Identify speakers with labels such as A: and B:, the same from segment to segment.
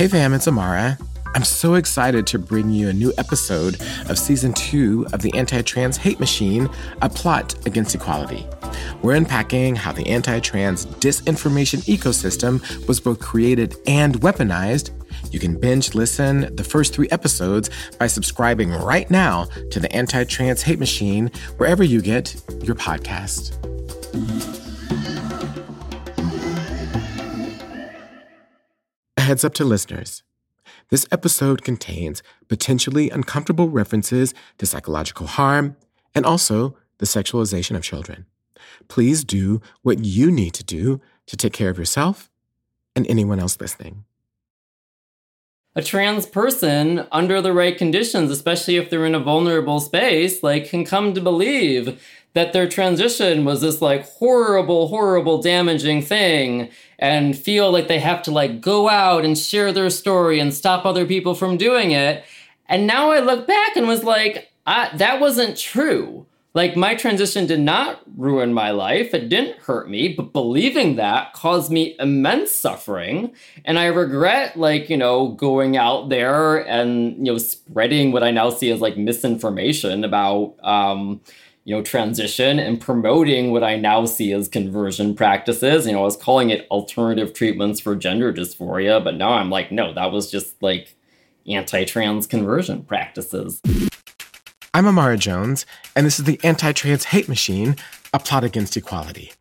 A: Hey fam, it's Amara. I'm so excited to bring you a new episode of season two of the Anti Trans Hate Machine A Plot Against Equality. We're unpacking how the anti trans disinformation ecosystem was both created and weaponized. You can binge listen the first three episodes by subscribing right now to the Anti Trans Hate Machine wherever you get your podcast. Heads up to listeners. This episode contains potentially uncomfortable references to psychological harm and also the sexualization of children. Please do what you need to do to take care of yourself and anyone else listening.
B: A trans person, under the right conditions, especially if they're in a vulnerable space, like can come to believe that their transition was this like horrible, horrible, damaging thing and feel like they have to like go out and share their story and stop other people from doing it. And now I look back and was like, that wasn't true. Like, my transition did not ruin my life. It didn't hurt me, but believing that caused me immense suffering. And I regret, like, you know, going out there and, you know, spreading what I now see as like misinformation about, um, you know, transition and promoting what I now see as conversion practices. You know, I was calling it alternative treatments for gender dysphoria, but now I'm like, no, that was just like anti trans conversion practices.
A: I'm Amara Jones, and this is the Anti Trans Hate Machine, a plot against equality.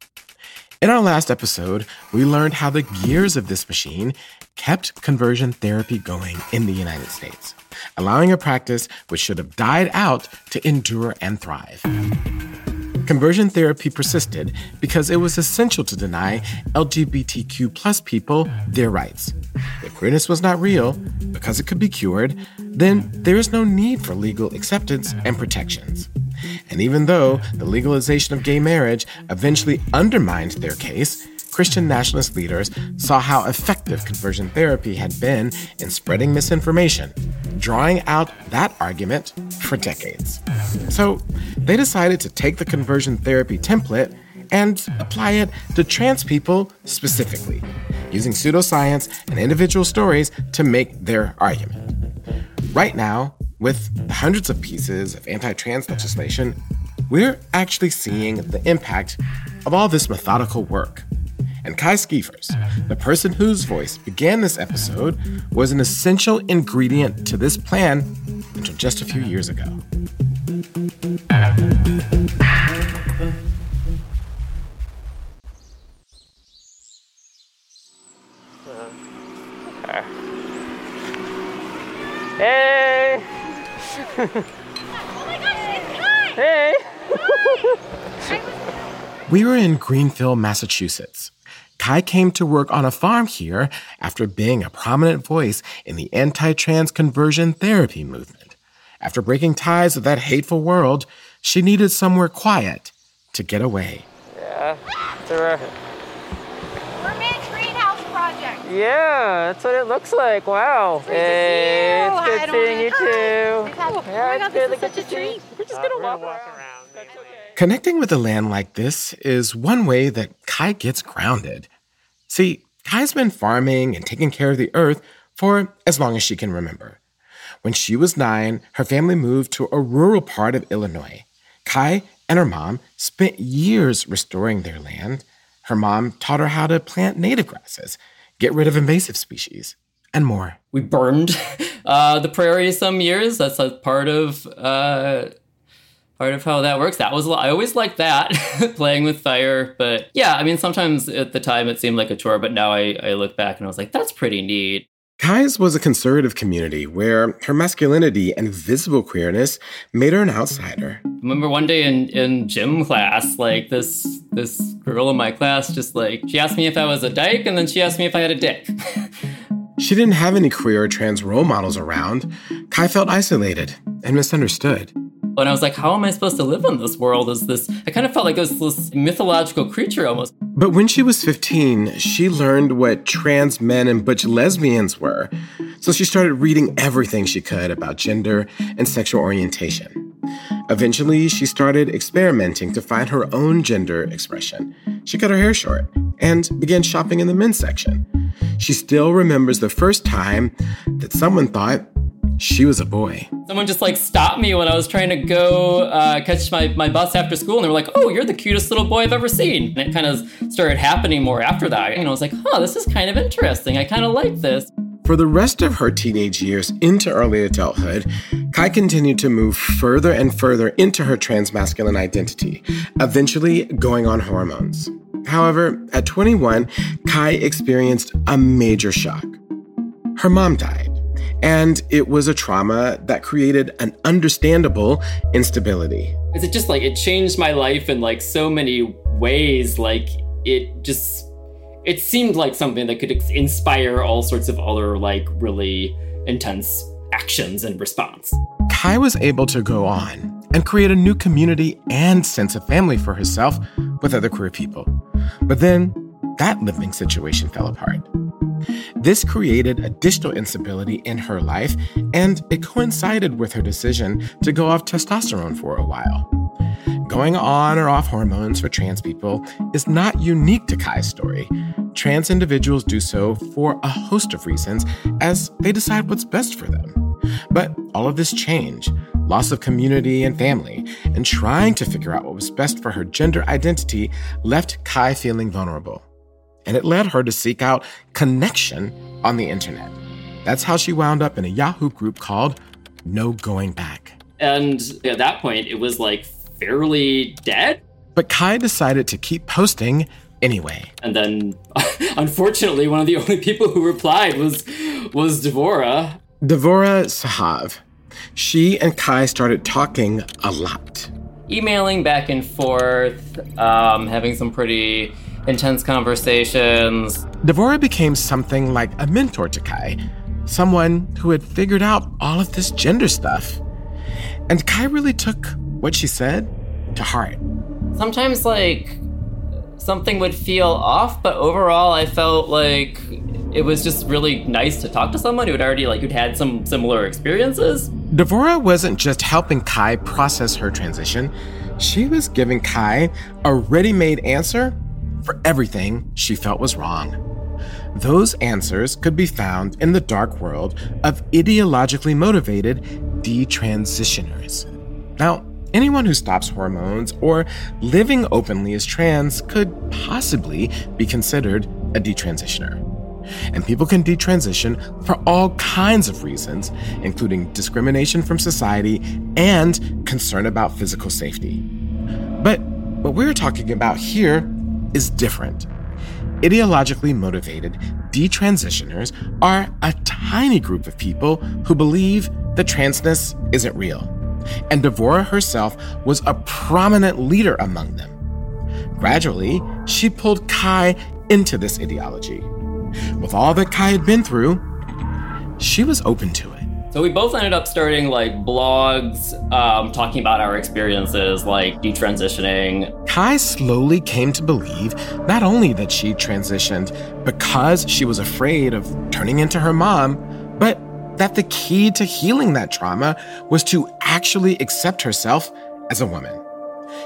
A: In our last episode, we learned how the gears of this machine kept conversion therapy going in the United States, allowing a practice which should have died out to endure and thrive. Conversion therapy persisted because it was essential to deny LGBTQ plus people their rights. If queerness was not real, because it could be cured, then there is no need for legal acceptance and protections. And even though the legalization of gay marriage eventually undermined their case, Christian nationalist leaders saw how effective conversion therapy had been in spreading misinformation, drawing out that argument for decades. So they decided to take the conversion therapy template and apply it to trans people specifically, using pseudoscience and individual stories to make their argument. Right now, with hundreds of pieces of anti trans legislation, we're actually seeing the impact of all this methodical work. And Ky Schevers, the person whose voice began this episode, was an essential ingredient to this plan until just a few years ago.
B: Hey!
C: oh my gosh,
B: Hey!
A: We were in Greenfield, Massachusetts. Ky came to work on a farm here after being a prominent voice in the anti trans conversion therapy movement. After breaking ties with that hateful world, she needed somewhere quiet to get away.
B: Yeah, it's alright.
C: Mermaid Greenhouse Project.
B: Yeah, that's what it looks like. Wow.
C: Great to see you.
B: it's
C: Hi,
B: good seeing you too.
C: We've oh
B: yeah,
C: my
B: it's
C: God,
B: good.
C: this is
B: Look
C: such a
B: you.
C: treat.
B: We're just
D: Uh,
B: gonna
D: we're
B: walk
D: gonna walk
B: around.
D: around,
B: That's okay.
A: Connecting with a land like this is one way that Ky gets grounded. See, Ky's been farming and taking care of the earth for as long as she can remember. When she was nine, her family moved to a rural part of Illinois. Ky and her mom spent years restoring their land. Her mom taught her how to plant native grasses, get rid of invasive species, and more.
B: We burned uh, the prairie some years. That's a part of uh, part of how that works. That was I always liked that playing with fire, but yeah, I mean sometimes at the time it seemed like a chore, but now I, I look back and I was like, that's pretty neat.
A: Ky's was a conservative community where her masculinity and visible queerness made her an outsider.
B: remember one day in, in gym class, like this this girl in my class just like she asked me if I was a dyke and then she asked me if I had a dick.
A: She didn't have any queer or trans role models around. Ky felt isolated and misunderstood.
B: And I was like, how am I supposed to live in this world? Is this I kind of felt like it was this mythological creature almost.
A: But when she was 15, she learned what trans men and butch lesbians were. So she started reading everything she could about gender and sexual orientation. Eventually, she started experimenting to find her own gender expression. She cut her hair short and began shopping in the men's section. she still remembers the first time that someone thought she was a boy.
B: Someone just like stopped me when I was trying to go uh, catch my, my bus after school, and they were like, "Oh, you're the cutest little boy I've ever seen." And it kind of started happening more after that. And I was like, "Oh, this is kind of interesting. I kind of like this."
A: For the rest of her teenage years into early adulthood, Ky continued to move further and further into her transmasculine identity, eventually going on hormones. However, at 21, Ky experienced a major shock. Her mom died, and it was a trauma that created an understandable instability.
B: Is it just like it changed my life in like so many ways? Like it just it seemed like something that could inspire all sorts of other like really intense actions and response.
A: Ky was able to go on and create a new community and sense of family for herself with other queer people. But then that living situation fell apart. This created additional instability in her life, and it coincided with her decision to go off testosterone for a while. Going on or off hormones for trans people is not unique to Ky's story. Trans individuals do so for a host of reasons as they decide what's best for them. But all of this change, loss of community and family, and trying to figure out what was best for her gender identity left Ky feeling vulnerable. And it led her to seek out connection on the internet. That's how she wound up in a Yahoo group called No Going Back.
B: And at that point, it was like fairly dead.
A: But Ky decided to keep posting anyway.
B: And then, unfortunately, one of the only people who replied was was Devora.
A: Devora Sahav. She and Ky started talking a lot.
B: Emailing back and forth, um, having some pretty intense conversations.
A: Devora became something like a mentor to Ky, someone who had figured out all of this gender stuff. And Ky really took what she said to heart.
B: Sometimes, like, something would feel off, but overall, I felt like it was just really nice to talk to someone who had already, like, who'd had some similar experiences.
A: Devora wasn't just helping Ky process her transition, she was giving Ky a ready made answer for everything she felt was wrong. Those answers could be found in the dark world of ideologically motivated detransitioners. Now, anyone who stops hormones or living openly as trans could possibly be considered a detransitioner. And people can detransition for all kinds of reasons, including discrimination from society and concern about physical safety. But what we're talking about here is different. Ideologically motivated detransitioners are a tiny group of people who believe that transness isn't real. And Devora herself was a prominent leader among them. Gradually, she pulled Ky into this ideology. With all that Ky had been through, she was open to it.
B: So we both ended up starting like blogs, um, talking about our experiences, like detransitioning.
A: Ky slowly came to believe not only that she transitioned because she was afraid of turning into her mom, but that the key to healing that trauma was to actually accept herself as a woman.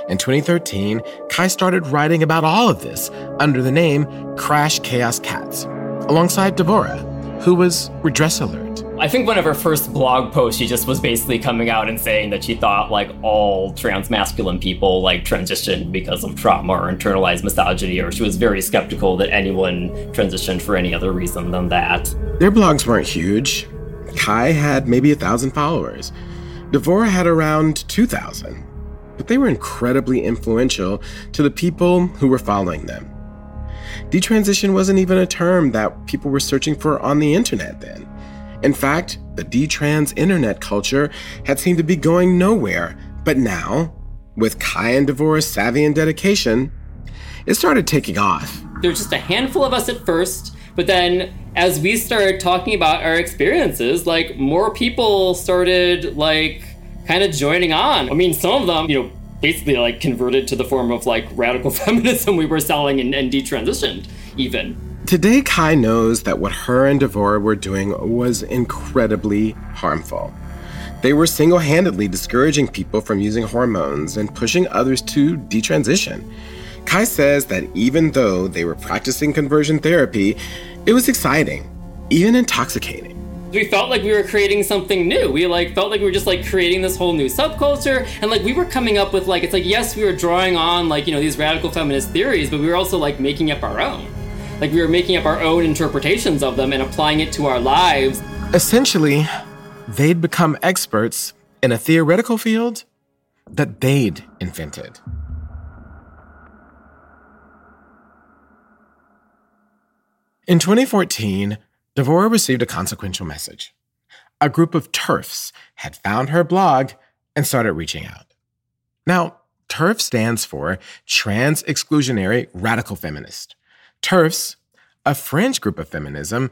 A: In 2013, Ky started writing about all of this under the name Crash Chaos Cats, alongside Devora, who was Redress Alert.
B: I think one of her first blog posts, she just was basically coming out and saying that she thought like all trans masculine people like transitioned because of trauma or internalized misogyny, or she was very skeptical that anyone transitioned for any other reason than that.
A: Their blogs weren't huge. Ky had maybe a thousand followers. Devora had around 2,000. But they were incredibly influential to the people who were following them. Detransition wasn't even a term that people were searching for on the internet then. In fact, the detrans internet culture had seemed to be going nowhere. But now, with Ky and Devora's savvy and dedication, it started taking off.
B: There's just a handful of us at first, but then as we started talking about our experiences, like more people started like kind of joining on. I mean, some of them, you know, basically like converted to the form of like radical feminism we were selling and, and detransitioned even.
A: Today, Ky knows that what her and Devora were doing was incredibly harmful. They were single handedly discouraging people from using hormones and pushing others to detransition. Ky says that even though they were practicing conversion therapy, it was exciting, even intoxicating.
B: We felt like we were creating something new. We like felt like we were just like creating this whole new subculture, and like we were coming up with like it's like yes, we were drawing on like you know these radical feminist theories, but we were also like making up our own. Like we were making up our own interpretations of them and applying it to our lives.
A: Essentially, they'd become experts in a theoretical field that they'd invented. In 2014, Devora received a consequential message. A group of TERFs had found her blog and started reaching out. Now, TERF stands for Trans Exclusionary Radical Feminist. TERFs, a fringe group of feminism,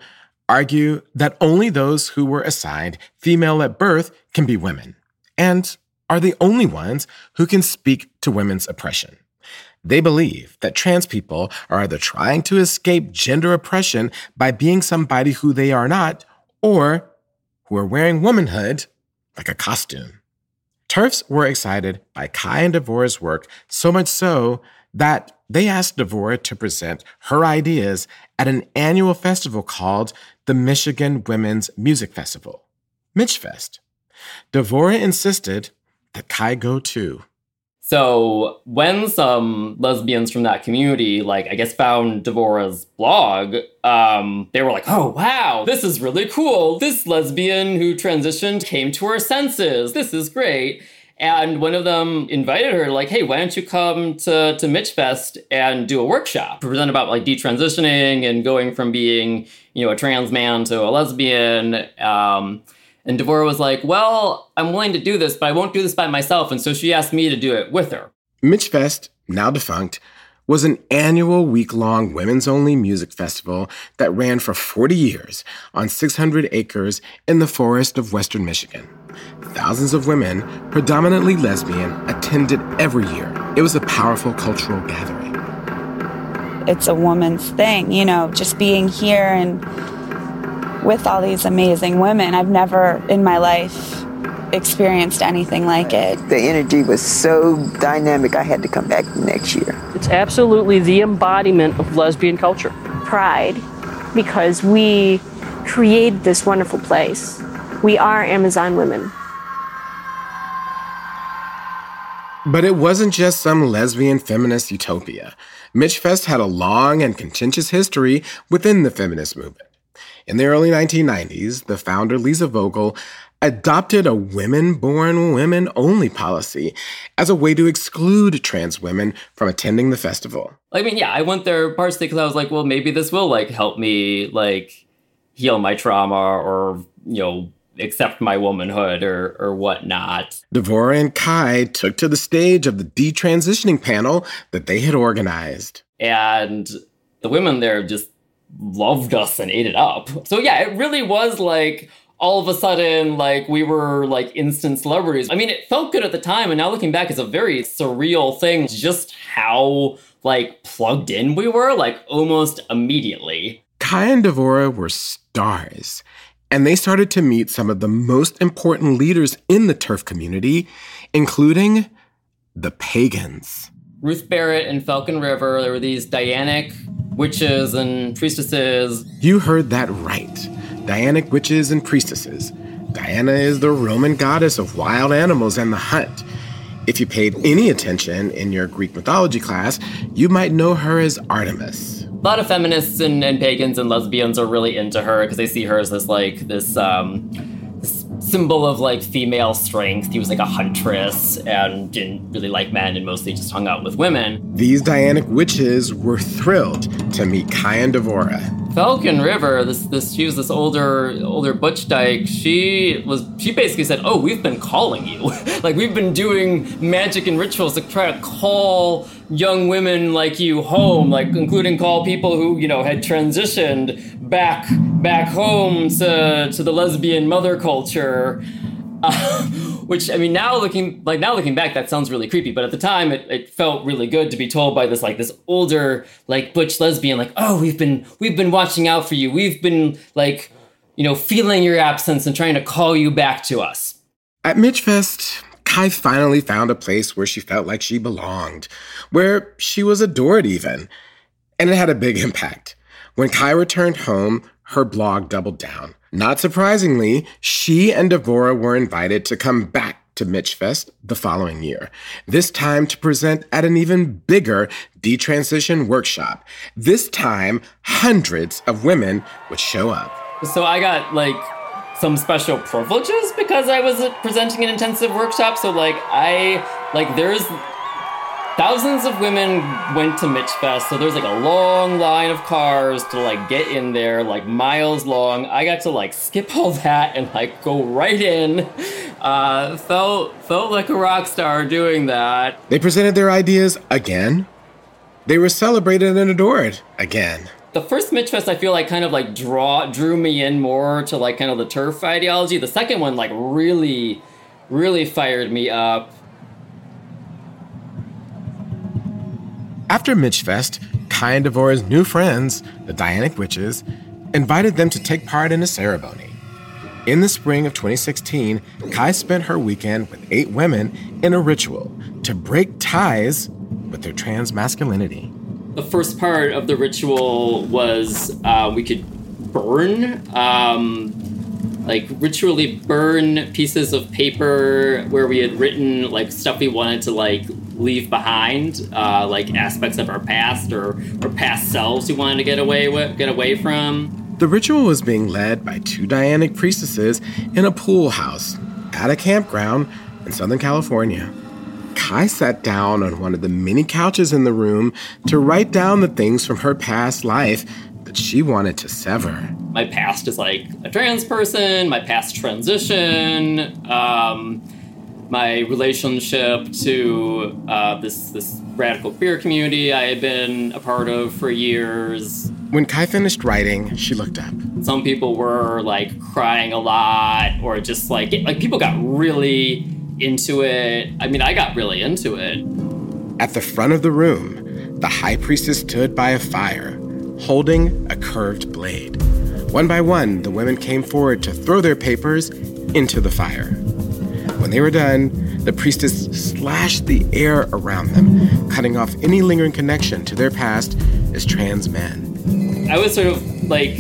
A: argue that only those who were assigned female at birth can be women, and are the only ones who can speak to women's oppression. They believe that trans people are either trying to escape gender oppression by being somebody who they are not, or who are wearing womanhood like a costume. TERFs were excited by Ky and Devora's work so much so that they asked Devora to present her ideas at an annual festival called the Michigan Women's Music Festival, Michfest. Devora insisted that Ky go too.
B: So when some lesbians from that community, like I guess, found Devora's blog, um, they were like, "Oh wow, this is really cool. This lesbian who transitioned came to her senses. This is great." And one of them invited her, like, "Hey, why don't you come to to Michfest and do a workshop, to present about like detransitioning and going from being, you know, a trans man to a lesbian." Um, and Devora was like, Well, I'm willing to do this, but I won't do this by myself. And so she asked me to do it with her.
A: Michfest, now defunct, was an annual week long women's only music festival that ran for 40 years on 600 acres in the forest of western Michigan. Thousands of women, predominantly lesbian, attended every year. It was a powerful cultural gathering.
D: It's a woman's thing, you know, just being here and with all these amazing women. I've never in my life experienced anything like it.
E: The energy was so dynamic, I had to come back next year.
F: It's absolutely the embodiment of lesbian culture.
G: Pride, because we created this wonderful place. We are Amazon women.
A: But it wasn't just some lesbian feminist utopia. Michfest had a long and contentious history within the feminist movement. In the early 1990s, the founder, Lisa Vogel, adopted a women born women only policy as a way to exclude trans women from attending the festival.
B: I mean, yeah, I went there partially because I was like, well, maybe this will like help me like heal my trauma or, you know, accept my womanhood or or whatnot.
A: Devora and Ky took to the stage of the detransitioning panel that they had organized.
B: And the women there just loved us and ate it up. So yeah, it really was like all of a sudden like we were like instant celebrities. I mean, it felt good at the time and now looking back it's a very surreal thing just how like plugged in we were like almost immediately.
A: Ky and Devora were stars. And they started to meet some of the most important leaders in the TERF community, including the pagans.
B: Ruth Barrett and Falcon River, there were these Dianic witches and priestesses.
A: You heard that right. Dianic witches and priestesses. Diana is the Roman goddess of wild animals and the hunt. If you paid any attention in your Greek mythology class, you might know her as Artemis.
B: A lot of feminists and, and pagans and lesbians are really into her because they see her as this like this um, symbol of like female strength. He was like a huntress and didn't really like men and mostly just hung out with women.
A: These Dianic witches were thrilled to meet Ky and Devora.
B: Falcon River, this this she was this older older butch dyke. She was she basically said, "Oh, we've been calling you. like we've been doing magic and rituals to try to call young women like you home, like including call people who you know had transitioned back back home to to the lesbian mother culture." Uh, which I mean, now looking like now looking back, that sounds really creepy. But at the time, it, it felt really good to be told by this like this older like butch lesbian, like, oh, we've been we've been watching out for you. We've been like, you know, feeling your absence and trying to call you back to us.
A: At Michfest, Ky finally found a place where she felt like she belonged, where she was adored even. And it had a big impact. When Ky returned home, her blog doubled down. Not surprisingly, she and Devora were invited to come back to Michfest the following year, this time to present at an even bigger detransition workshop. This time, hundreds of women would show up.
B: So I got like some special privileges because I was presenting an intensive workshop. So like I like there's thousands of women went to Mitch Fest, so there's like a long line of cars to like get in there, like miles long. I got to like skip all that and like go right in. Uh, felt felt like a rock star doing that.
A: They presented their ideas again. They were celebrated and adored again
B: the first Michfest I feel like kind of like draw drew me in more to like kind of the TERF ideology. The second one like really, really fired me up.
A: After Michfest, Ky and Devora's new friends, the Dianic Witches, invited them to take part in a ceremony. In the spring of 2016, Ky spent her weekend with eight women in a ritual to break ties with their trans masculinity
B: the first part of the ritual was uh, we could burn, um, like ritually burn pieces of paper where we had written like stuff we wanted to like leave behind, uh, like aspects of our past or or past selves we wanted to get away with, get away from.
A: The ritual was being led by two Dianic priestesses in a pool house at a campground in Southern California. Ky sat down on one of the many couches in the room to write down the things from her past life that she wanted to sever.
B: My past is like a trans person, my past transition, um, my relationship to uh, this this radical queer community I had been a part of for years.
A: When Ky finished writing, she looked up.
B: Some people were like crying a lot, or just like like people got really into it. I mean, I got really into it.
A: At the front of the room, the high priestess stood by a fire, holding a curved blade. One by one, the women came forward to throw their papers into the fire. When they were done, the priestess slashed the air around them, cutting off any lingering connection to their past as trans men.
B: I was sort of like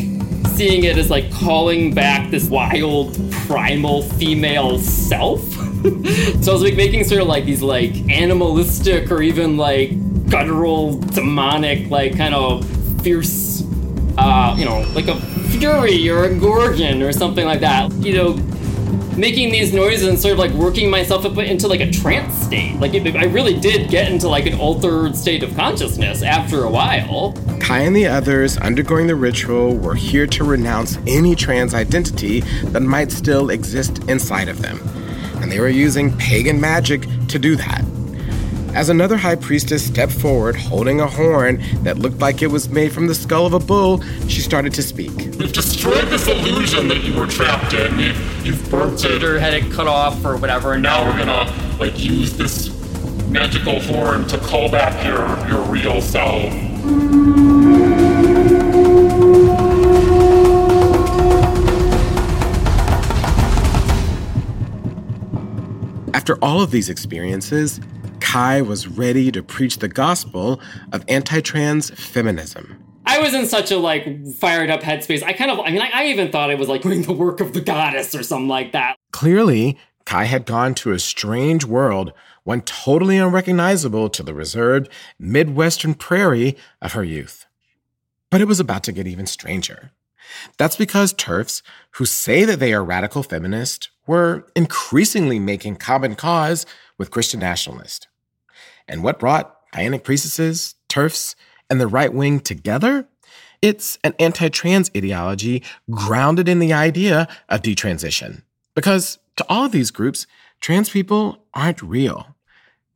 B: seeing it as like calling back this wild, primal female self so I was like making sort of like these like animalistic or even like guttural, demonic, like kind of fierce, uh, you know, like a fury or a gorgon or something like that. You know, making these noises and sort of like working myself up into like a trance state. Like it, I really did get into like an altered state of consciousness after a while.
A: Ky and the others undergoing the ritual were here to renounce any trans identity that might still exist inside of them and they were using pagan magic to do that. As another high priestess stepped forward holding a horn that looked like it was made from the skull of a bull, she started to speak.
H: We've destroyed this illusion that you were trapped in. You've, you've burnt it.
B: Or had it cut off or whatever.
H: And now we're gonna like use this magical horn to call back your, your real self.
A: All of these experiences, Ky was ready to preach the gospel of anti trans feminism.
B: I was in such a like fired up headspace. I kind of, I mean, I, I even thought it was like doing the work of the goddess or something like that.
A: Clearly, Ky had gone to a strange world, one totally unrecognizable to the reserved Midwestern prairie of her youth. But it was about to get even stranger. That's because TERFs, who say that they are radical feminist, were increasingly making common cause with Christian nationalists. And what brought Dianic priestesses, TERFs, and the right wing together? It's an anti trans ideology grounded in the idea of detransition. Because to all of these groups, trans people aren't real.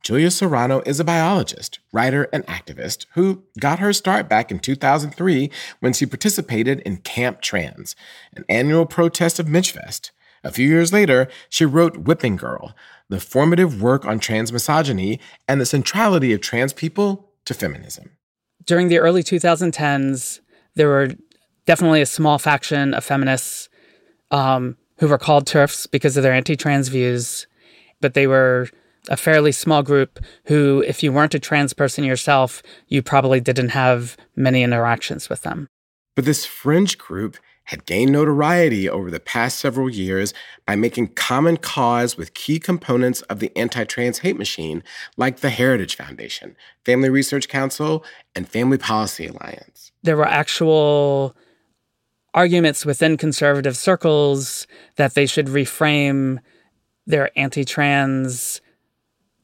A: Julia Serano is a biologist, writer, and activist who got her start back in 2003 when she participated in Camp Trans, an annual protest of Michfest. A few years later, she wrote Whipping Girl, the formative work on trans misogyny and the centrality of trans people to feminism.
I: During the early 2010s, there were definitely a small faction of feminists um, who were called TERFs because of their anti trans views but they were a fairly small group who, if you weren't a trans person yourself, you probably didn't have many interactions with them.
A: But this fringe group had gained notoriety over the past several years by making common cause with key components of the anti trans hate machine, like the Heritage Foundation, Family Research Council, and Family Policy Alliance.
I: There were actual arguments within conservative circles that they should reframe their anti trans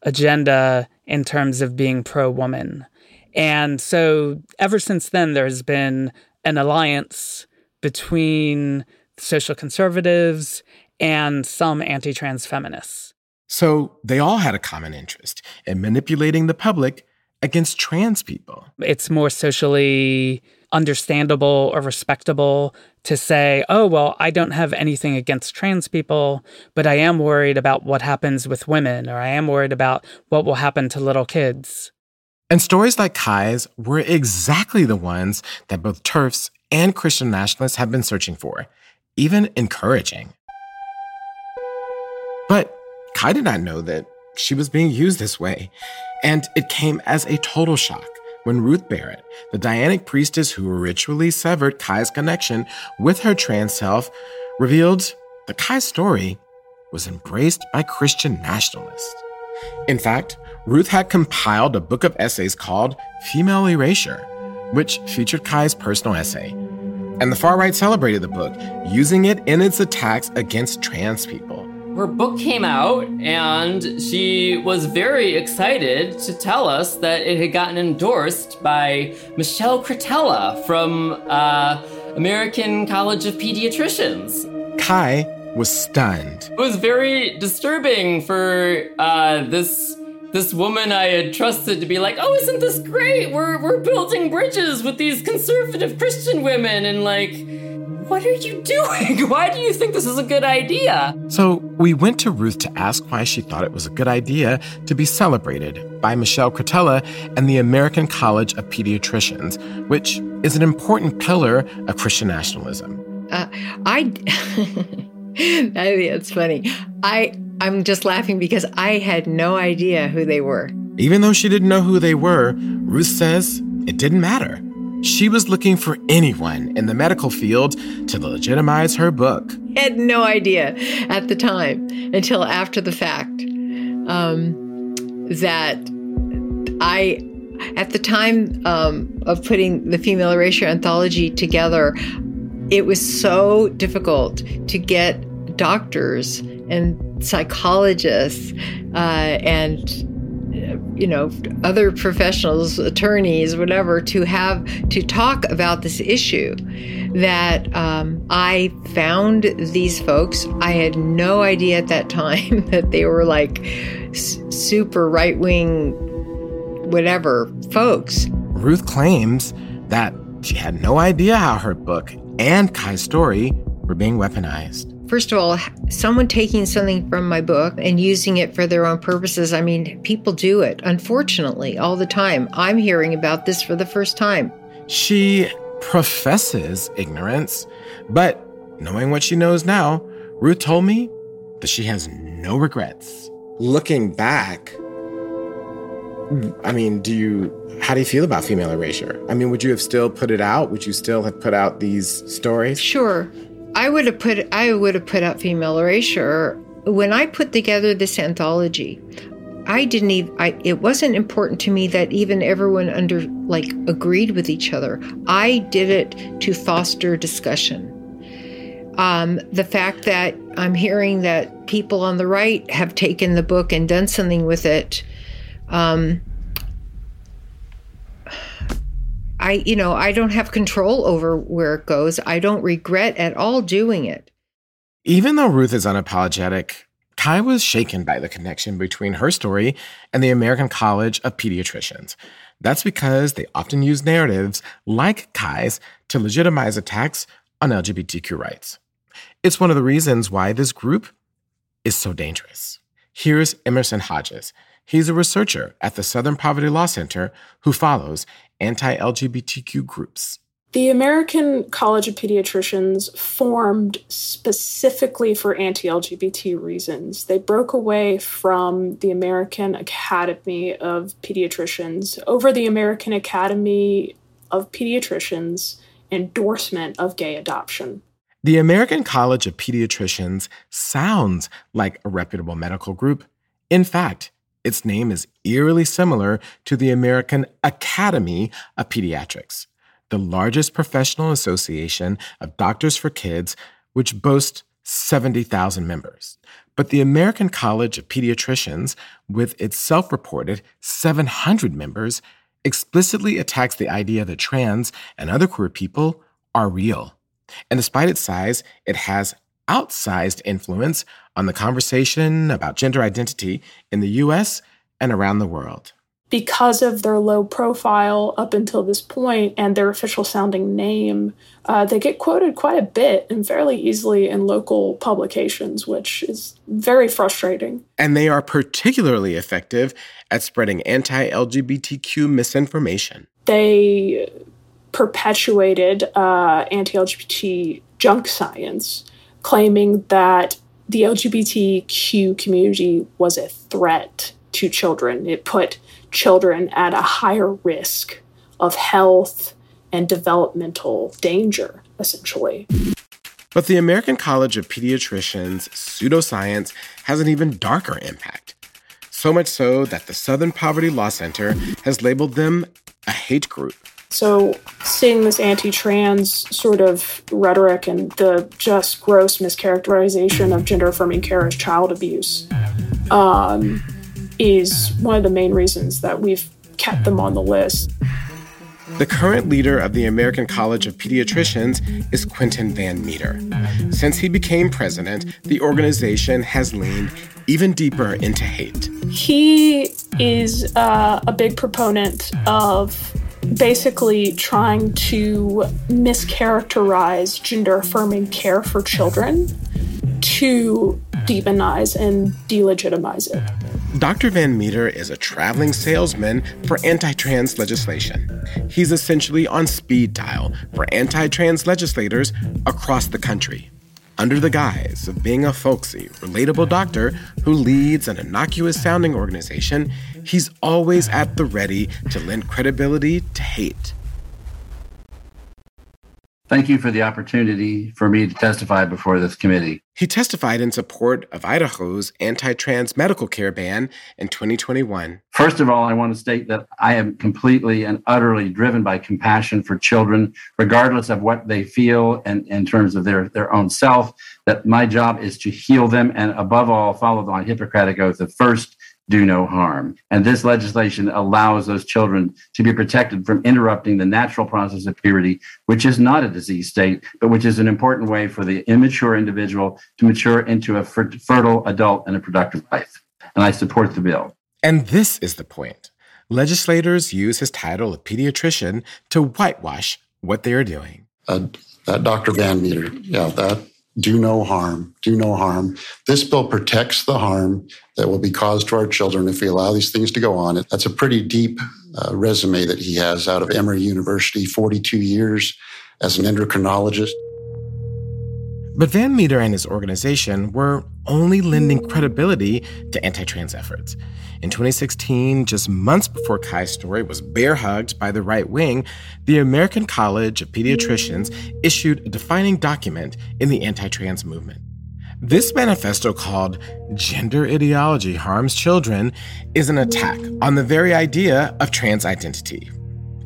I: agenda in terms of being pro woman. And so ever since then, there's been an alliance between social conservatives and some anti trans feminists.
A: So they all had a common interest in manipulating the public against trans people.
I: It's more socially understandable or respectable to say, oh, well, I don't have anything against trans people, but I am worried about what happens with women, or I am worried about what will happen to little kids.
A: And stories like Ky's were exactly the ones that both TERFs and Christian nationalists have been searching for, even encouraging. But Ky did not know that she was being used this way, and it came as a total shock when Ruth Barrett, the Dianic priestess who ritually severed Ky's connection with her trans self, revealed that Ky's story was embraced by Christian nationalists. In fact, Ruth had compiled a book of essays called Female Erasure, which featured Ky's personal essay. And the far right celebrated the book, using it in its attacks against trans people.
B: Her book came out, and she was very excited to tell us that it had gotten endorsed by Michelle Cretella from uh, American College of Pediatricians.
A: Ky was stunned.
B: It was very disturbing for uh, this this woman I had trusted to be like, "Oh, isn't this great? We're we're building bridges with these conservative Christian women," and like, what are you doing? Why do you think this is a good idea?
A: So we went to Ruth to ask why she thought it was a good idea to be celebrated by Michelle Cretella and the American College of Pediatricians, which is an important pillar of Christian nationalism.
J: Uh, I. I think that's funny. I I'm just laughing because I had no idea who they were.
A: Even though she didn't know who they were, Ruth says it didn't matter. She was looking for anyone in the medical field to legitimize her book.
J: I had no idea at the time until after the fact um, that I, at the time um, of putting the Female Erasure anthology together, it was so difficult to get doctors and psychologists uh, and you know other professionals attorneys whatever to have to talk about this issue that um, i found these folks. I had no idea at that time that they were like super right-wing whatever folks.
A: Ruth claims that she had no idea how her book and Ky's story were being weaponized
J: first of all, someone taking something from my book and using it for their own purposes, I mean, people do it, unfortunately, all the time. I'm hearing about this for the first time.
A: She professes ignorance, but knowing what she knows now, Ruth told me that she has no regrets. Looking back, I mean, do you how do you feel about female erasure? I mean, would you have still put it out? Would you still have put out these stories?
J: Sure. I would have put I would have put out female erasure when I put together this anthology. I didn't even I, it wasn't important to me that even everyone under like agreed with each other. I did it to foster discussion. Um, the fact that I'm hearing that people on the right have taken the book and done something with it, um, I, you know, I don't have control over where it goes. I don't regret at all doing it.
A: Even though Ruth is unapologetic, Ky was shaken by the connection between her story and the American College of Pediatricians. That's because they often use narratives like Ky's to legitimize attacks on LGBTQ rights. It's one of the reasons why this group is so dangerous. Here's Emerson Hodges. He's a researcher at the Southern Poverty Law Center who follows anti LGBTQ groups.
K: The American College of Pediatricians formed specifically for anti LGBT reasons. They broke away from the American Academy of Pediatricians over the American Academy of Pediatricians' endorsement of gay adoption.
A: The American College of Pediatricians sounds like a reputable medical group. In fact, its name is eerily similar to the American Academy of Pediatrics the largest professional association of doctors for kids, which boasts 70,000 members. But the American College of Pediatricians, with its self reported 700 members, explicitly attacks the idea that trans and other queer people are real. And despite its size, it has outsized influence on the conversation about gender identity in the US and around the world
K: because of their low profile up until this point and their official sounding name, uh, they get quoted quite a bit and fairly easily in local publications, which is very frustrating.
A: And they are particularly effective at spreading anti LGBTQ misinformation.
K: They perpetuated uh, anti LGBT junk science, claiming that the LGBTQ community was a threat to children. It put children at a higher risk of health and developmental danger, essentially.
A: But the American College of Pediatricians' pseudoscience has an even darker impact. So much so that the Southern Poverty Law Center has labeled them a hate group.
K: So, seeing this anti trans sort of rhetoric and the just gross mischaracterization of gender affirming care as child abuse um, is one of the main reasons that we've kept them on the list.
A: The current leader of the American College of Pediatricians is Quentin Van Meter. Since he became president, the organization has leaned even deeper into hate.
K: He is uh, a big proponent of basically trying to mischaracterize gender affirming care for children to demonize and delegitimize it.
A: Dr. Van Meter is a traveling salesman for anti trans legislation. He's essentially on speed dial for anti trans legislators across the country. Under the guise of being a folksy, relatable doctor who leads an innocuous sounding organization, he's always at the ready to lend credibility to hate.
L: Thank you for the opportunity for me to testify before this committee.
A: He testified in support of Idaho's anti trans medical care ban in 2021.
L: First of all, I want to state that I am completely and utterly driven by compassion for children, regardless of what they feel and in terms of their, their own self, that my job is to heal them and, above all, follow the Hippocratic oath of first do no harm. And this legislation allows those children to be protected from interrupting the natural process of puberty, which is not a disease state, but which is an important way for the immature individual to mature into a fertile adult and a productive life. And I support the bill.
A: And this is the point. Legislators use his title of pediatrician to whitewash what they are doing.
M: Uh, that Dr. Van Meter, yeah, that do no harm, do no harm. This bill protects the harm that will be caused to our children if we allow these things to go on. That's a pretty deep uh, resume that he has out of Emory University, 42 years as an endocrinologist.
A: But Van Meter and his organization were only lending credibility to anti trans efforts. In 2016, just months before Ky's story was bear hugged by the right wing, the American College of Pediatricians issued a defining document in the anti trans movement. This manifesto, called Gender Ideology Harms Children, is an attack on the very idea of trans identity.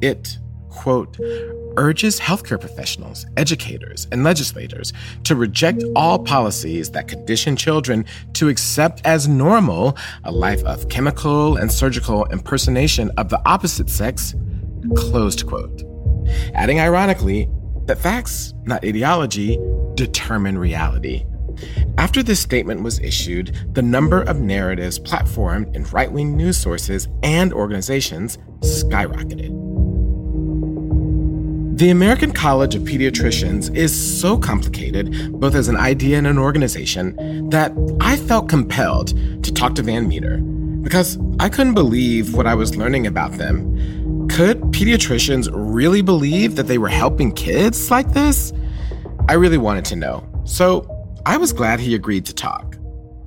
A: It, quote, urges healthcare professionals, educators, and legislators to reject all policies that condition children to accept as normal a life of chemical and surgical impersonation of the opposite sex, closed quote. Adding ironically that facts, not ideology, determine reality. After this statement was issued, the number of narratives platformed in right wing news sources and organizations skyrocketed. The American College of Pediatricians is so complicated, both as an idea and an organization, that I felt compelled to talk to Van Meter because I couldn't believe what I was learning about them. Could pediatricians really believe that they were helping kids like this? I really wanted to know. So I was glad he agreed to talk.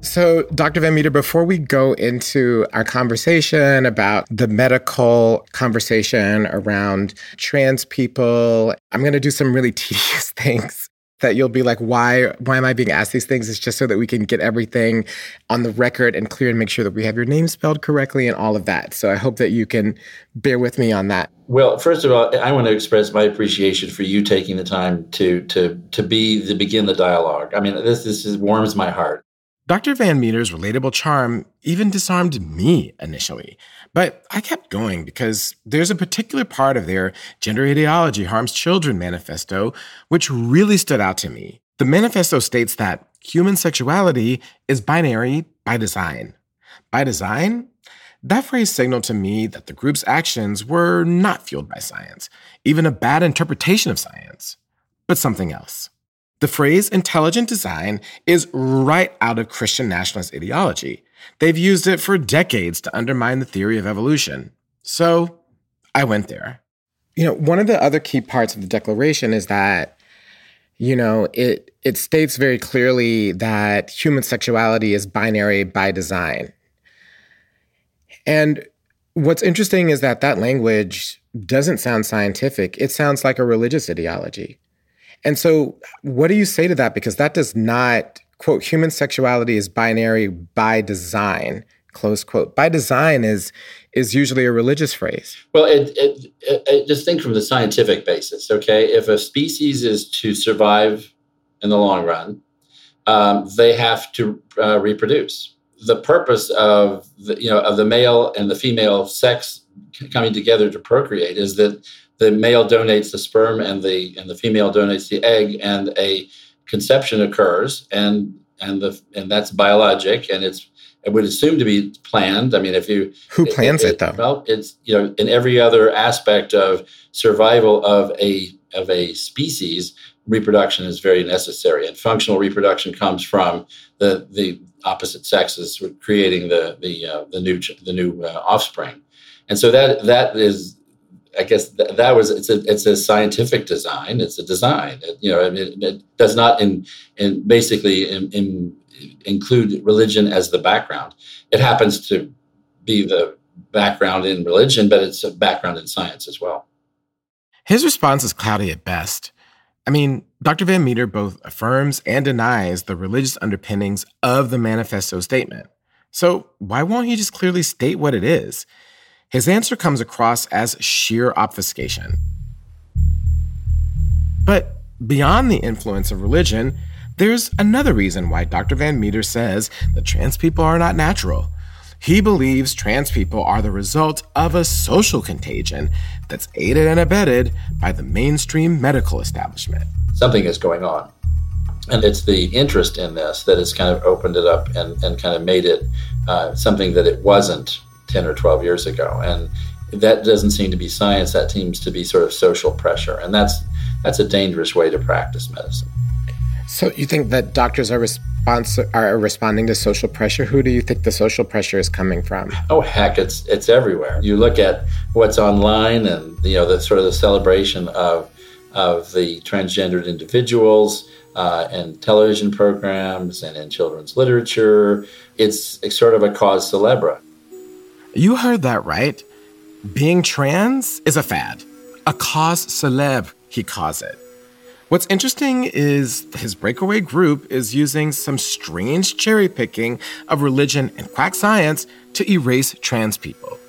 A: So, Dr. Van Meter, before we go into our conversation about the medical conversation around trans people, I'm going to do some really tedious things that you'll be like, why, why am I being asked these things? It's just so that we can get everything on the record and clear and make sure that we have your name spelled correctly and all of that. So I hope that you can bear with me on that.
N: Well, first of all, I want to express my appreciation for you taking the time to to to be to begin the dialogue. I mean, this this is, warms my heart.
A: Dr. Van Meter's relatable charm even disarmed me initially. But I kept going because there's a particular part of their Gender Ideology Harms Children manifesto which really stood out to me. The manifesto states that human sexuality is binary by design. By design? That phrase signaled to me that the group's actions were not fueled by science, even a bad interpretation of science, but something else. The phrase intelligent design is right out of Christian nationalist ideology. They've used it for decades to undermine the theory of evolution. So I went there. You know, one of the other key parts of the declaration is that you know, it it states very clearly that human sexuality is binary by design. And what's interesting is that that language doesn't sound scientific. It sounds like a religious ideology. And so, what do you say to that? Because that does not quote, human sexuality is binary by design, close quote. By design is is usually a religious phrase.
N: Well, it, it, it, just think from the scientific basis, okay? If a species is to survive in the long run, um, they have to uh, reproduce. The purpose of the, you know of the male and the female sex coming together to procreate is that the male donates the sperm and the and the female donates the egg, and a conception occurs and and the and that's biologic and it's it would assume to be planned. I mean, if you
A: who plans it, it, though?
N: Well, it's you know in every other aspect of survival of a of a species, reproduction is very necessary, and functional reproduction comes from the the opposite sexes creating the the uh, the new the new uh, offspring, and so that that is I guess th- that was it's a it's a scientific design. It's a design. It, you know, it, it, does not in in basically in, in include religion as the background. It happens to be the background in religion, but it's a background in science as well.
A: His response is cloudy at best. I mean, Dr. Van Meter both affirms and denies the religious underpinnings of the manifesto statement. So why won't he just clearly state what it is? His answer comes across as sheer obfuscation. But beyond the influence of religion, there's another reason why Dr. Van Meter says that trans people are not natural. He believes trans people are the result of a social contagion that's aided and abetted by the mainstream medical establishment.
N: Something is going on. And it's the interest in this that has kind of opened it up and, and kind of made it uh, something that it wasn't 10 or 12 years ago. And that doesn't seem to be science. That seems to be sort of social pressure. And that's, that's a dangerous way to practice medicine.
A: So you think that doctors are response are responding to social pressure? Who do you think the social pressure is coming from?
N: Oh heck, it's it's everywhere. You look at what's online and you know the sort of the celebration of of the transgendered individuals uh, in television programs and in children's literature. It's, it's sort of a cause celebre.
A: You heard that right. Being trans is a fad, a cause célèbre, he calls it. What's interesting is his breakaway group is using some strange cherry picking of religion and quack science to erase trans people.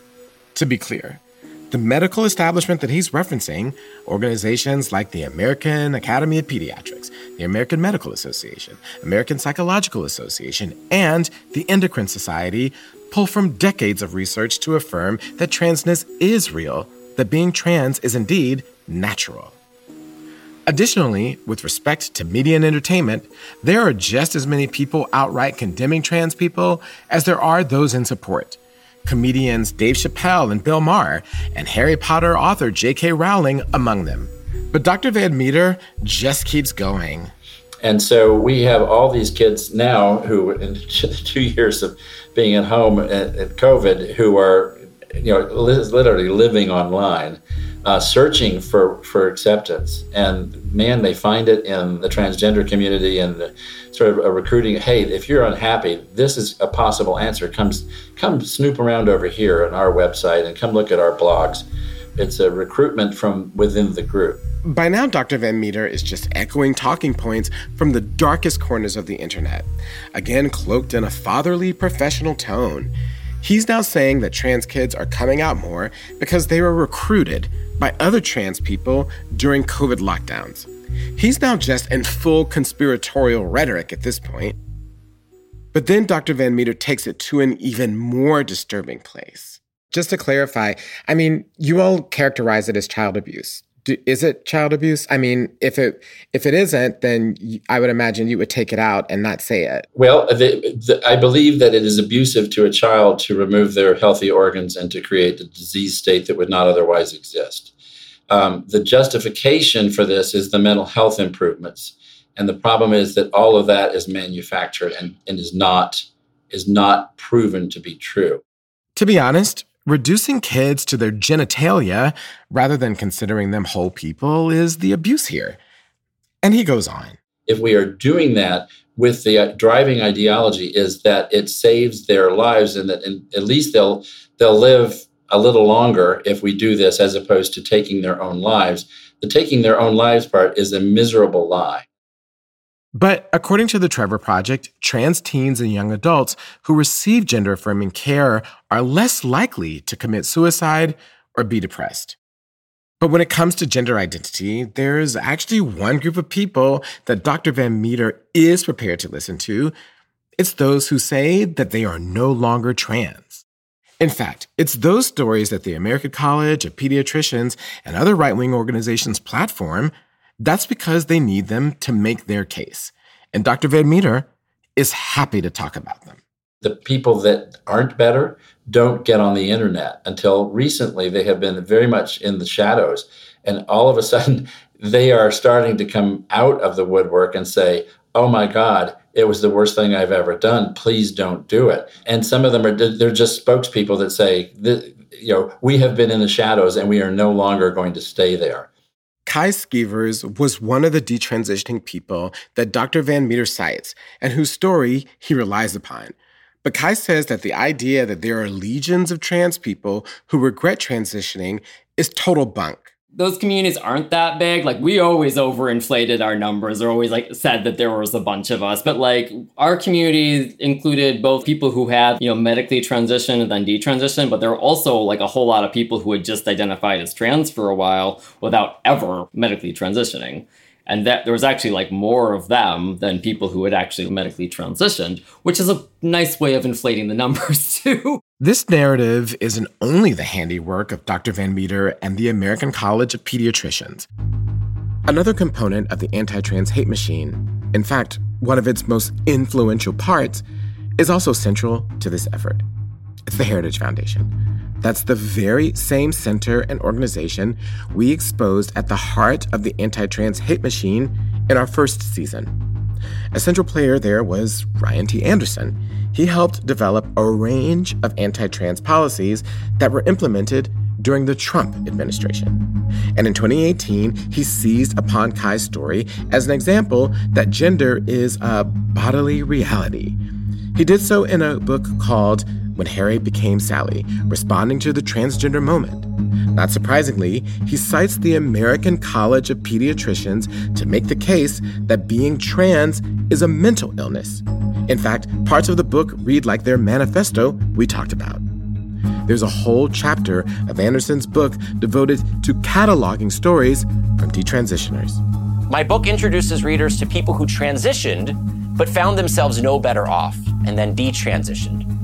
A: To be clear, the medical establishment that he's referencing, organizations like the American Academy of Pediatrics, the American Medical Association, American Psychological Association, and the Endocrine Society, pull from decades of research to affirm that transness is real, that being trans is indeed natural. Additionally, with respect to media and entertainment, there are just as many people outright condemning trans people as there are those in support. Comedians Dave Chappelle and Bill Maher, and Harry Potter author J.K. Rowling among them. But Dr. Van Meter just keeps going.
N: And so we have all these kids now who, in two years of being at home at, COVID, who are you know, literally living online, uh, searching for for acceptance. And man, they find it in the transgender community and the, sort of a recruiting. Hey, if you're unhappy, this is a possible answer. Come come snoop around over here on our website and come look at our blogs. It's a recruitment from within the group.
A: By now, Dr. Van Meter is just echoing talking points from the darkest corners of the internet, again cloaked in a fatherly professional tone. He's now saying that trans kids are coming out more because they were recruited by other trans people during COVID lockdowns. He's now just in full conspiratorial rhetoric at this point. But then Dr. Van Meter takes it to an even more disturbing place. Just to clarify, I mean, you all characterize it as child abuse. Do, is it child abuse? I mean, if it if it isn't, then I would imagine you would take it out and not say it.
N: Well, the, the, I believe that it is abusive to a child to remove their healthy organs and to create a disease state that would not otherwise exist. Um, the justification for this is the mental health improvements, and the problem is that all of that is manufactured and, and is not is not proven to be true.
A: To be honest, Reducing kids to their genitalia rather than considering them whole people is the abuse here. And he goes on.
N: If we are doing that with the uh, driving ideology is that it saves their lives and that at least they'll they'll live a little longer if we do this as opposed to taking their own lives. The taking their own lives part is a miserable lie.
A: But according to the Trevor Project, trans teens and young adults who receive gender affirming care are less likely to commit suicide or be depressed. But when it comes to gender identity, there's actually one group of people that Dr. Van Meter is prepared to listen to. It's those who say that they are no longer trans. In fact, it's those stories that the American College of Pediatricians and other right wing organizations platform that's because they need them to make their case. And Dr. Van Meter is happy to talk about them.
N: The people that aren't better don't get on the internet. Until recently, they have been very much in the shadows. And all of a sudden, they are starting to come out of the woodwork and say, oh my God, it was the worst thing I've ever done. Please don't do it. And some of them are, they're just spokespeople that say, you know, we have been in the shadows and we are no longer going to stay there.
A: Ky Schevers was one of the detransitioning people that Dr. Van Meter cites and whose story he relies upon. But Ky says that the idea that there are legions of trans people who regret transitioning is total bunk
B: those communities aren't that big. Like we always overinflated our numbers or always like said that there was a bunch of us. But like our community included both people who had, you know, medically transitioned and then detransitioned, but there were also like a whole lot of people who had just identified as trans for a while without ever medically transitioning and that there was actually like more of them than people who had actually medically transitioned, which is a nice way of inflating the numbers too.
A: This narrative isn't only the handiwork of Dr. Van Meter and the American College of Pediatricians. Another component of the anti trans hate machine, in fact, one of its most influential parts, is also central to this effort. It's the Heritage Foundation. That's the very same center and organization we exposed at the heart of the anti trans hate machine in our first season. A central player there was Ryan T. Anderson. He helped develop a range of anti trans policies that were implemented during the Trump administration. And in 2018, he seized upon Ky's story as an example that gender is a bodily reality. He did so in a book called when Harry became Sally, responding to the transgender moment. Not surprisingly, he cites the American College of Pediatricians to make the case that being trans is a mental illness. In fact, parts of the book read like their manifesto we talked about. There's a whole chapter of Anderson's book devoted to cataloging stories from detransitioners.
O: My book introduces readers to people who transitioned but found themselves no better off and then detransitioned.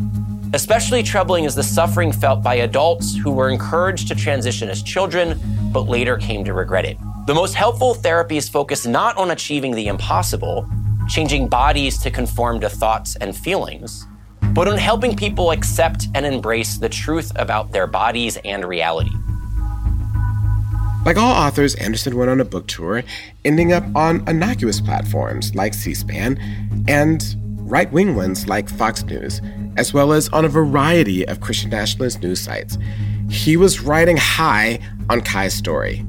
O: Especially troubling is the suffering felt by adults who were encouraged to transition as children, but later came to regret it. The most helpful therapies focus not on achieving the impossible, changing bodies to conform to thoughts and feelings, but on helping people accept and embrace the truth about their bodies and reality.
A: Like all authors, Anderson went on a book tour, ending up on innocuous platforms like C SPAN and right wing ones like Fox News as well as on a variety of Christian nationalist news sites. He was riding high on Ky's story.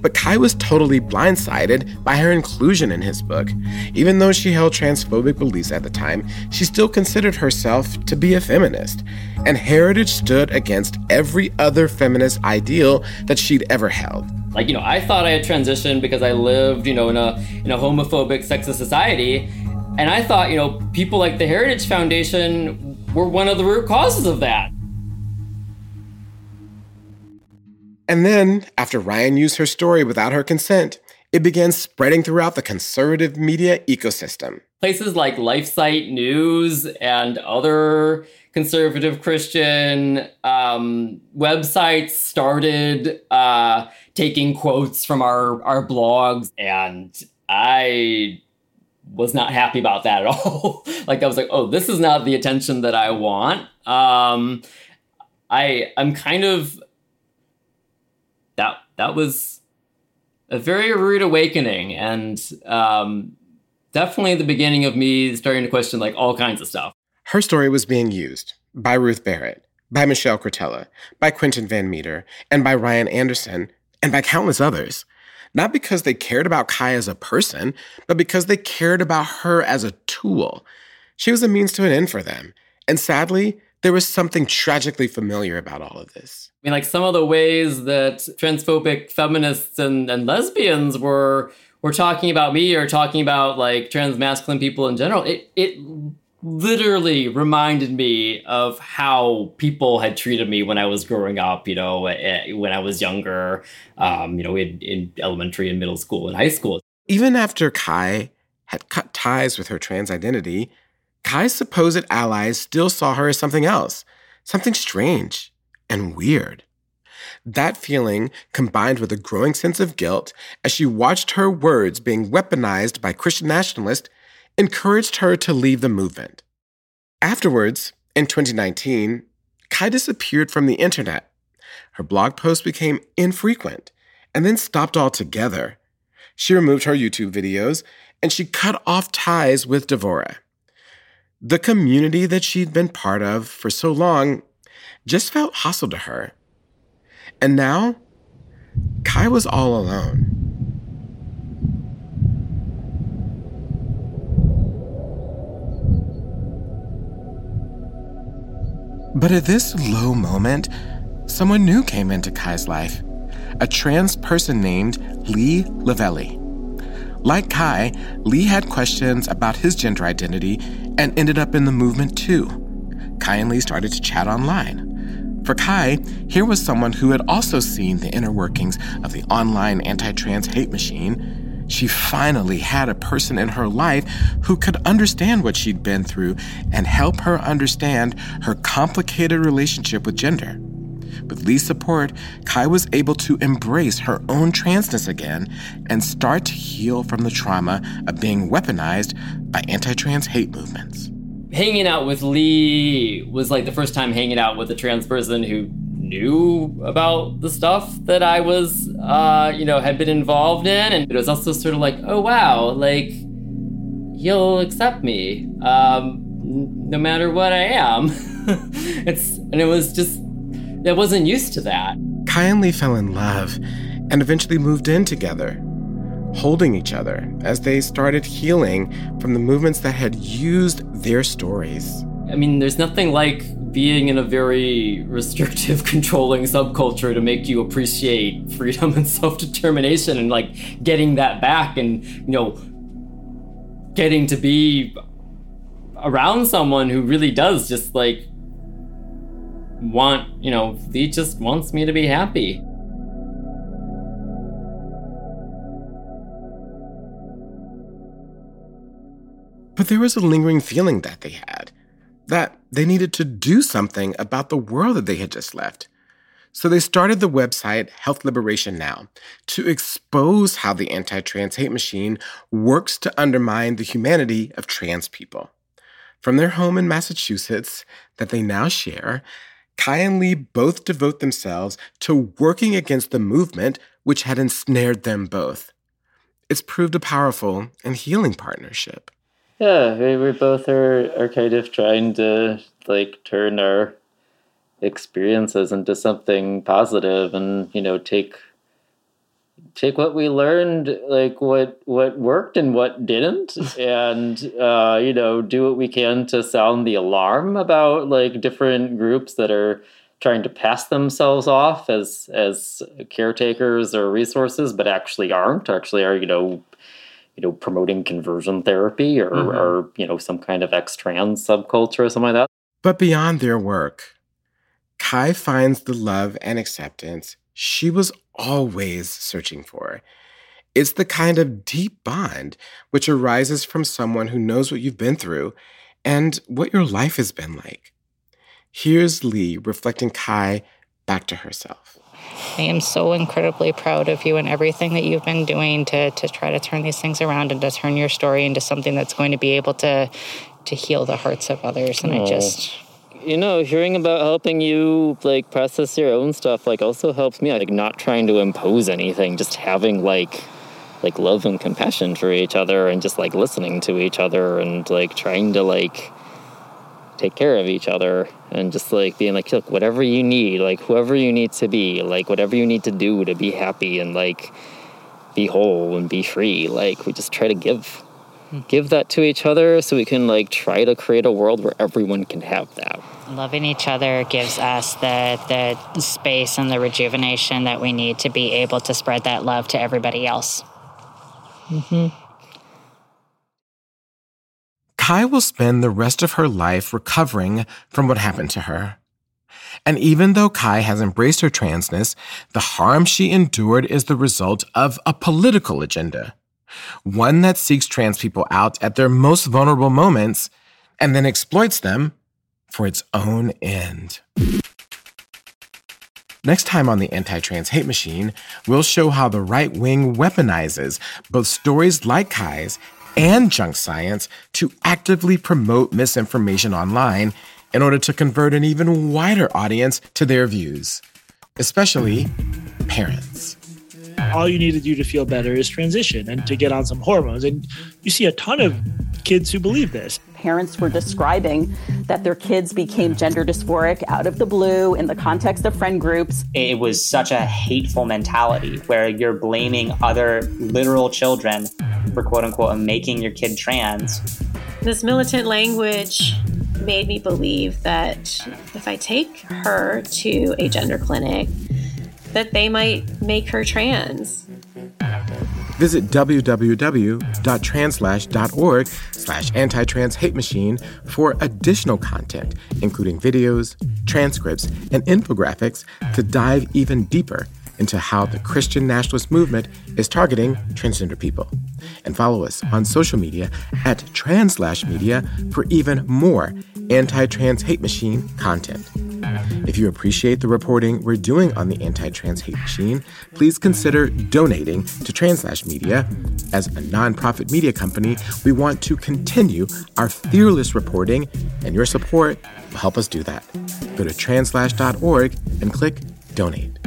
A: But Ky was totally blindsided by her inclusion in his book. Even though she held transphobic beliefs at the time, she still considered herself to be a feminist. And Heritage stood against every other feminist ideal that she'd ever held.
B: Like, you know, I thought I had transitioned because I lived, you know, in a in a homophobic, sexist society. And I thought, you know, people like the Heritage Foundation were one of the root causes of that.
A: And then, after Ryan used her story without her consent, it began spreading throughout the conservative media ecosystem.
B: Places like LifeSite News and other conservative Christian um, websites started uh, taking quotes from our, our blogs, and I was not happy about that at all. like I was like, oh, this is not the attention that I want. Um, I I'm kind of that that was a very rude awakening and um, definitely the beginning of me starting to question like all kinds of stuff.
A: Her story was being used by Ruth Barrett, by Michelle Cretella, by Quentin Van Meter, and by Ryan Anderson, and by countless others. Not because they cared about Ky as a person, but because they cared about her as a tool. She was a means to an end for them. And sadly, there was something tragically familiar about all of this.
B: I mean, like some of the ways that transphobic feminists and, and lesbians were were talking about me or talking about like trans masculine people in general, it it literally reminded me of how people had treated me when I was growing up, you know, eh, when I was younger, um, you know, in, in elementary and middle school and high school.
A: Even after Ky had cut ties with her trans identity, Ky's supposed allies still saw her as something else, something strange and weird. That feeling, combined with a growing sense of guilt as she watched her words being weaponized by Christian nationalists, encouraged her to leave the movement. Afterwards, in 2019, Ky disappeared from the internet. Her blog posts became infrequent and then stopped altogether. She removed her YouTube videos and she cut off ties with Devora. The community that she'd been part of for so long just felt hostile to her. And now, Ky was all alone. But at this low moment, someone new came into Ky's life a trans person named Lee Leveille. Like Ky, Lee had questions about his gender identity and ended up in the movement too. Ky and Lee started to chat online. For Ky, here was someone who had also seen the inner workings of the online anti trans hate machine. She finally had a person in her life who could understand what she'd been through and help her understand her complicated relationship with gender. With Lee's support, Ky was able to embrace her own transness again and start to heal from the trauma of being weaponized by anti trans hate movements.
B: Hanging out with Lee was like the first time hanging out with a trans person who knew about the stuff that I was, uh, you know, had been involved in. And it was also sort of like, oh, wow, like, he'll accept me um, no matter what I am. it's, and it was just that wasn't used to that.
A: Ky and Lee fell in love and eventually moved in together, holding each other as they started healing from the movements that had used their stories.
B: I mean, there's nothing like being in a very restrictive, controlling subculture to make you appreciate freedom and self determination and like getting that back and, you know, getting to be around someone who really does just like want, you know, he just wants me to be happy.
A: But there was a lingering feeling that they had that they needed to do something about the world that they had just left. So they started the website Health Liberation Now to expose how the anti trans hate machine works to undermine the humanity of trans people. From their home in Massachusetts, that they now share, Ky and Lee both devote themselves to working against the movement which had ensnared them both. It's proved a powerful and healing partnership.
B: Yeah, we, we both are, are kind of trying to like turn our experiences into something positive and, you know, take take what we learned like what what worked and what didn't and uh, you know do what we can to sound the alarm about like different groups that are trying to pass themselves off as as caretakers or resources but actually aren't actually are you know you know promoting conversion therapy or,
A: Mhm.
B: or you know some kind of ex-trans subculture or something like that
A: But beyond their work, Ky finds the love and acceptance she was always searching for. It's the kind of deep bond which arises from someone who knows what you've been through and what your life has been like. Here's Lee reflecting Ky back to herself.
P: I am so incredibly proud of you and everything that you've been doing to, to try to turn these things around and to turn your story into something that's going to be able to to heal the hearts of others. And I
B: oh.
P: just
B: you know hearing about helping you like process your own stuff like also helps me like not trying to impose anything just having like like love and compassion for each other and just like listening to each other and like trying to like take care of each other and just like being like look whatever you need like whoever you need to be like whatever you need to do to be happy and like be whole and be free like we just try to give give that to each other so we can like try to create a world where everyone can have that
P: loving each other gives us the the space and the rejuvenation that we need to be able to spread that love to everybody else.
B: mm-hmm.
A: Ky will spend the rest of her life recovering from what happened to her. And even though Ky has embraced her transness, the harm she endured is the result of a political agenda. One that seeks trans people out at their most vulnerable moments and then exploits them for its own end. Next time on the Anti Trans Hate Machine, we'll show how the right wing weaponizes both stories like Ky's and junk science to actively promote misinformation online in order to convert an even wider audience to their views, especially parents.
Q: All you need to do to feel better is transition and to get on some hormones. And you see a ton of kids who believe this.
R: Parents were describing that their kids became gender dysphoric out of the blue in the context of friend groups.
S: It was such a hateful mentality where you're blaming other literal children for quote unquote making your kid trans.
T: This militant language made me believe that if I take her to a gender clinic, that they might make her trans.
A: Visit www.translash.org slash anti-trans hate machine for additional content, including videos, transcripts, and infographics to dive even deeper into how the Christian nationalist movement is targeting transgender people. And follow us on social media at Translash Media for even more anti-trans hate machine content. If you appreciate the reporting we're doing on the Anti Trans Hate Machine, please consider donating to Translash Media. As a nonprofit media company, we want to continue our fearless reporting, and your support will help us do that. Go to translash.org and click donate.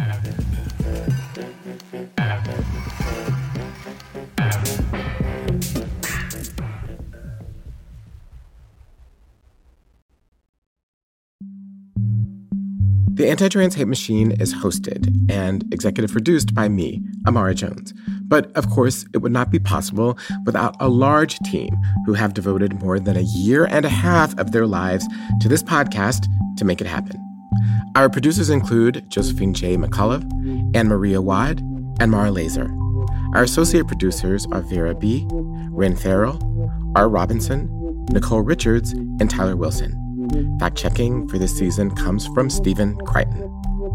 A: The Anti Trans Hate Machine is hosted and executive produced by me, Imara Jones. But of course, it would not be possible without a large team who have devoted more than a year and a half of their lives to this podcast to make it happen. Our producers include Josephine J. McCullough, Anne Maria Wad, and Mara Laser. Our associate producers are Vera B., Ren Farrell, R. Robinson, Nicole Richards, and Tyler Wilson. Fact checking for this season comes from Stephen Crichton.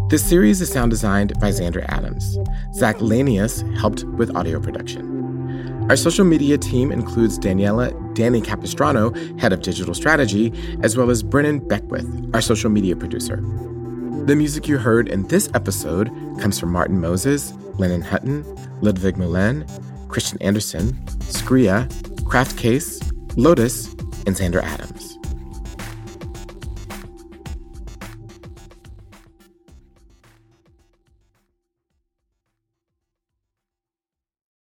A: This series is sound designed by Xander Adams. Zach Lanius helped with audio production. Our social media team includes Daniela Danny Capistrano, head of digital strategy, as well as Brennan Beckwith, our social media producer. The music you heard in this episode comes from Martin Moses, Lennon Hutton, Ludwig Mullen, Christian Anderson, Skria, Craft Case, Lotus, and Xander Adams.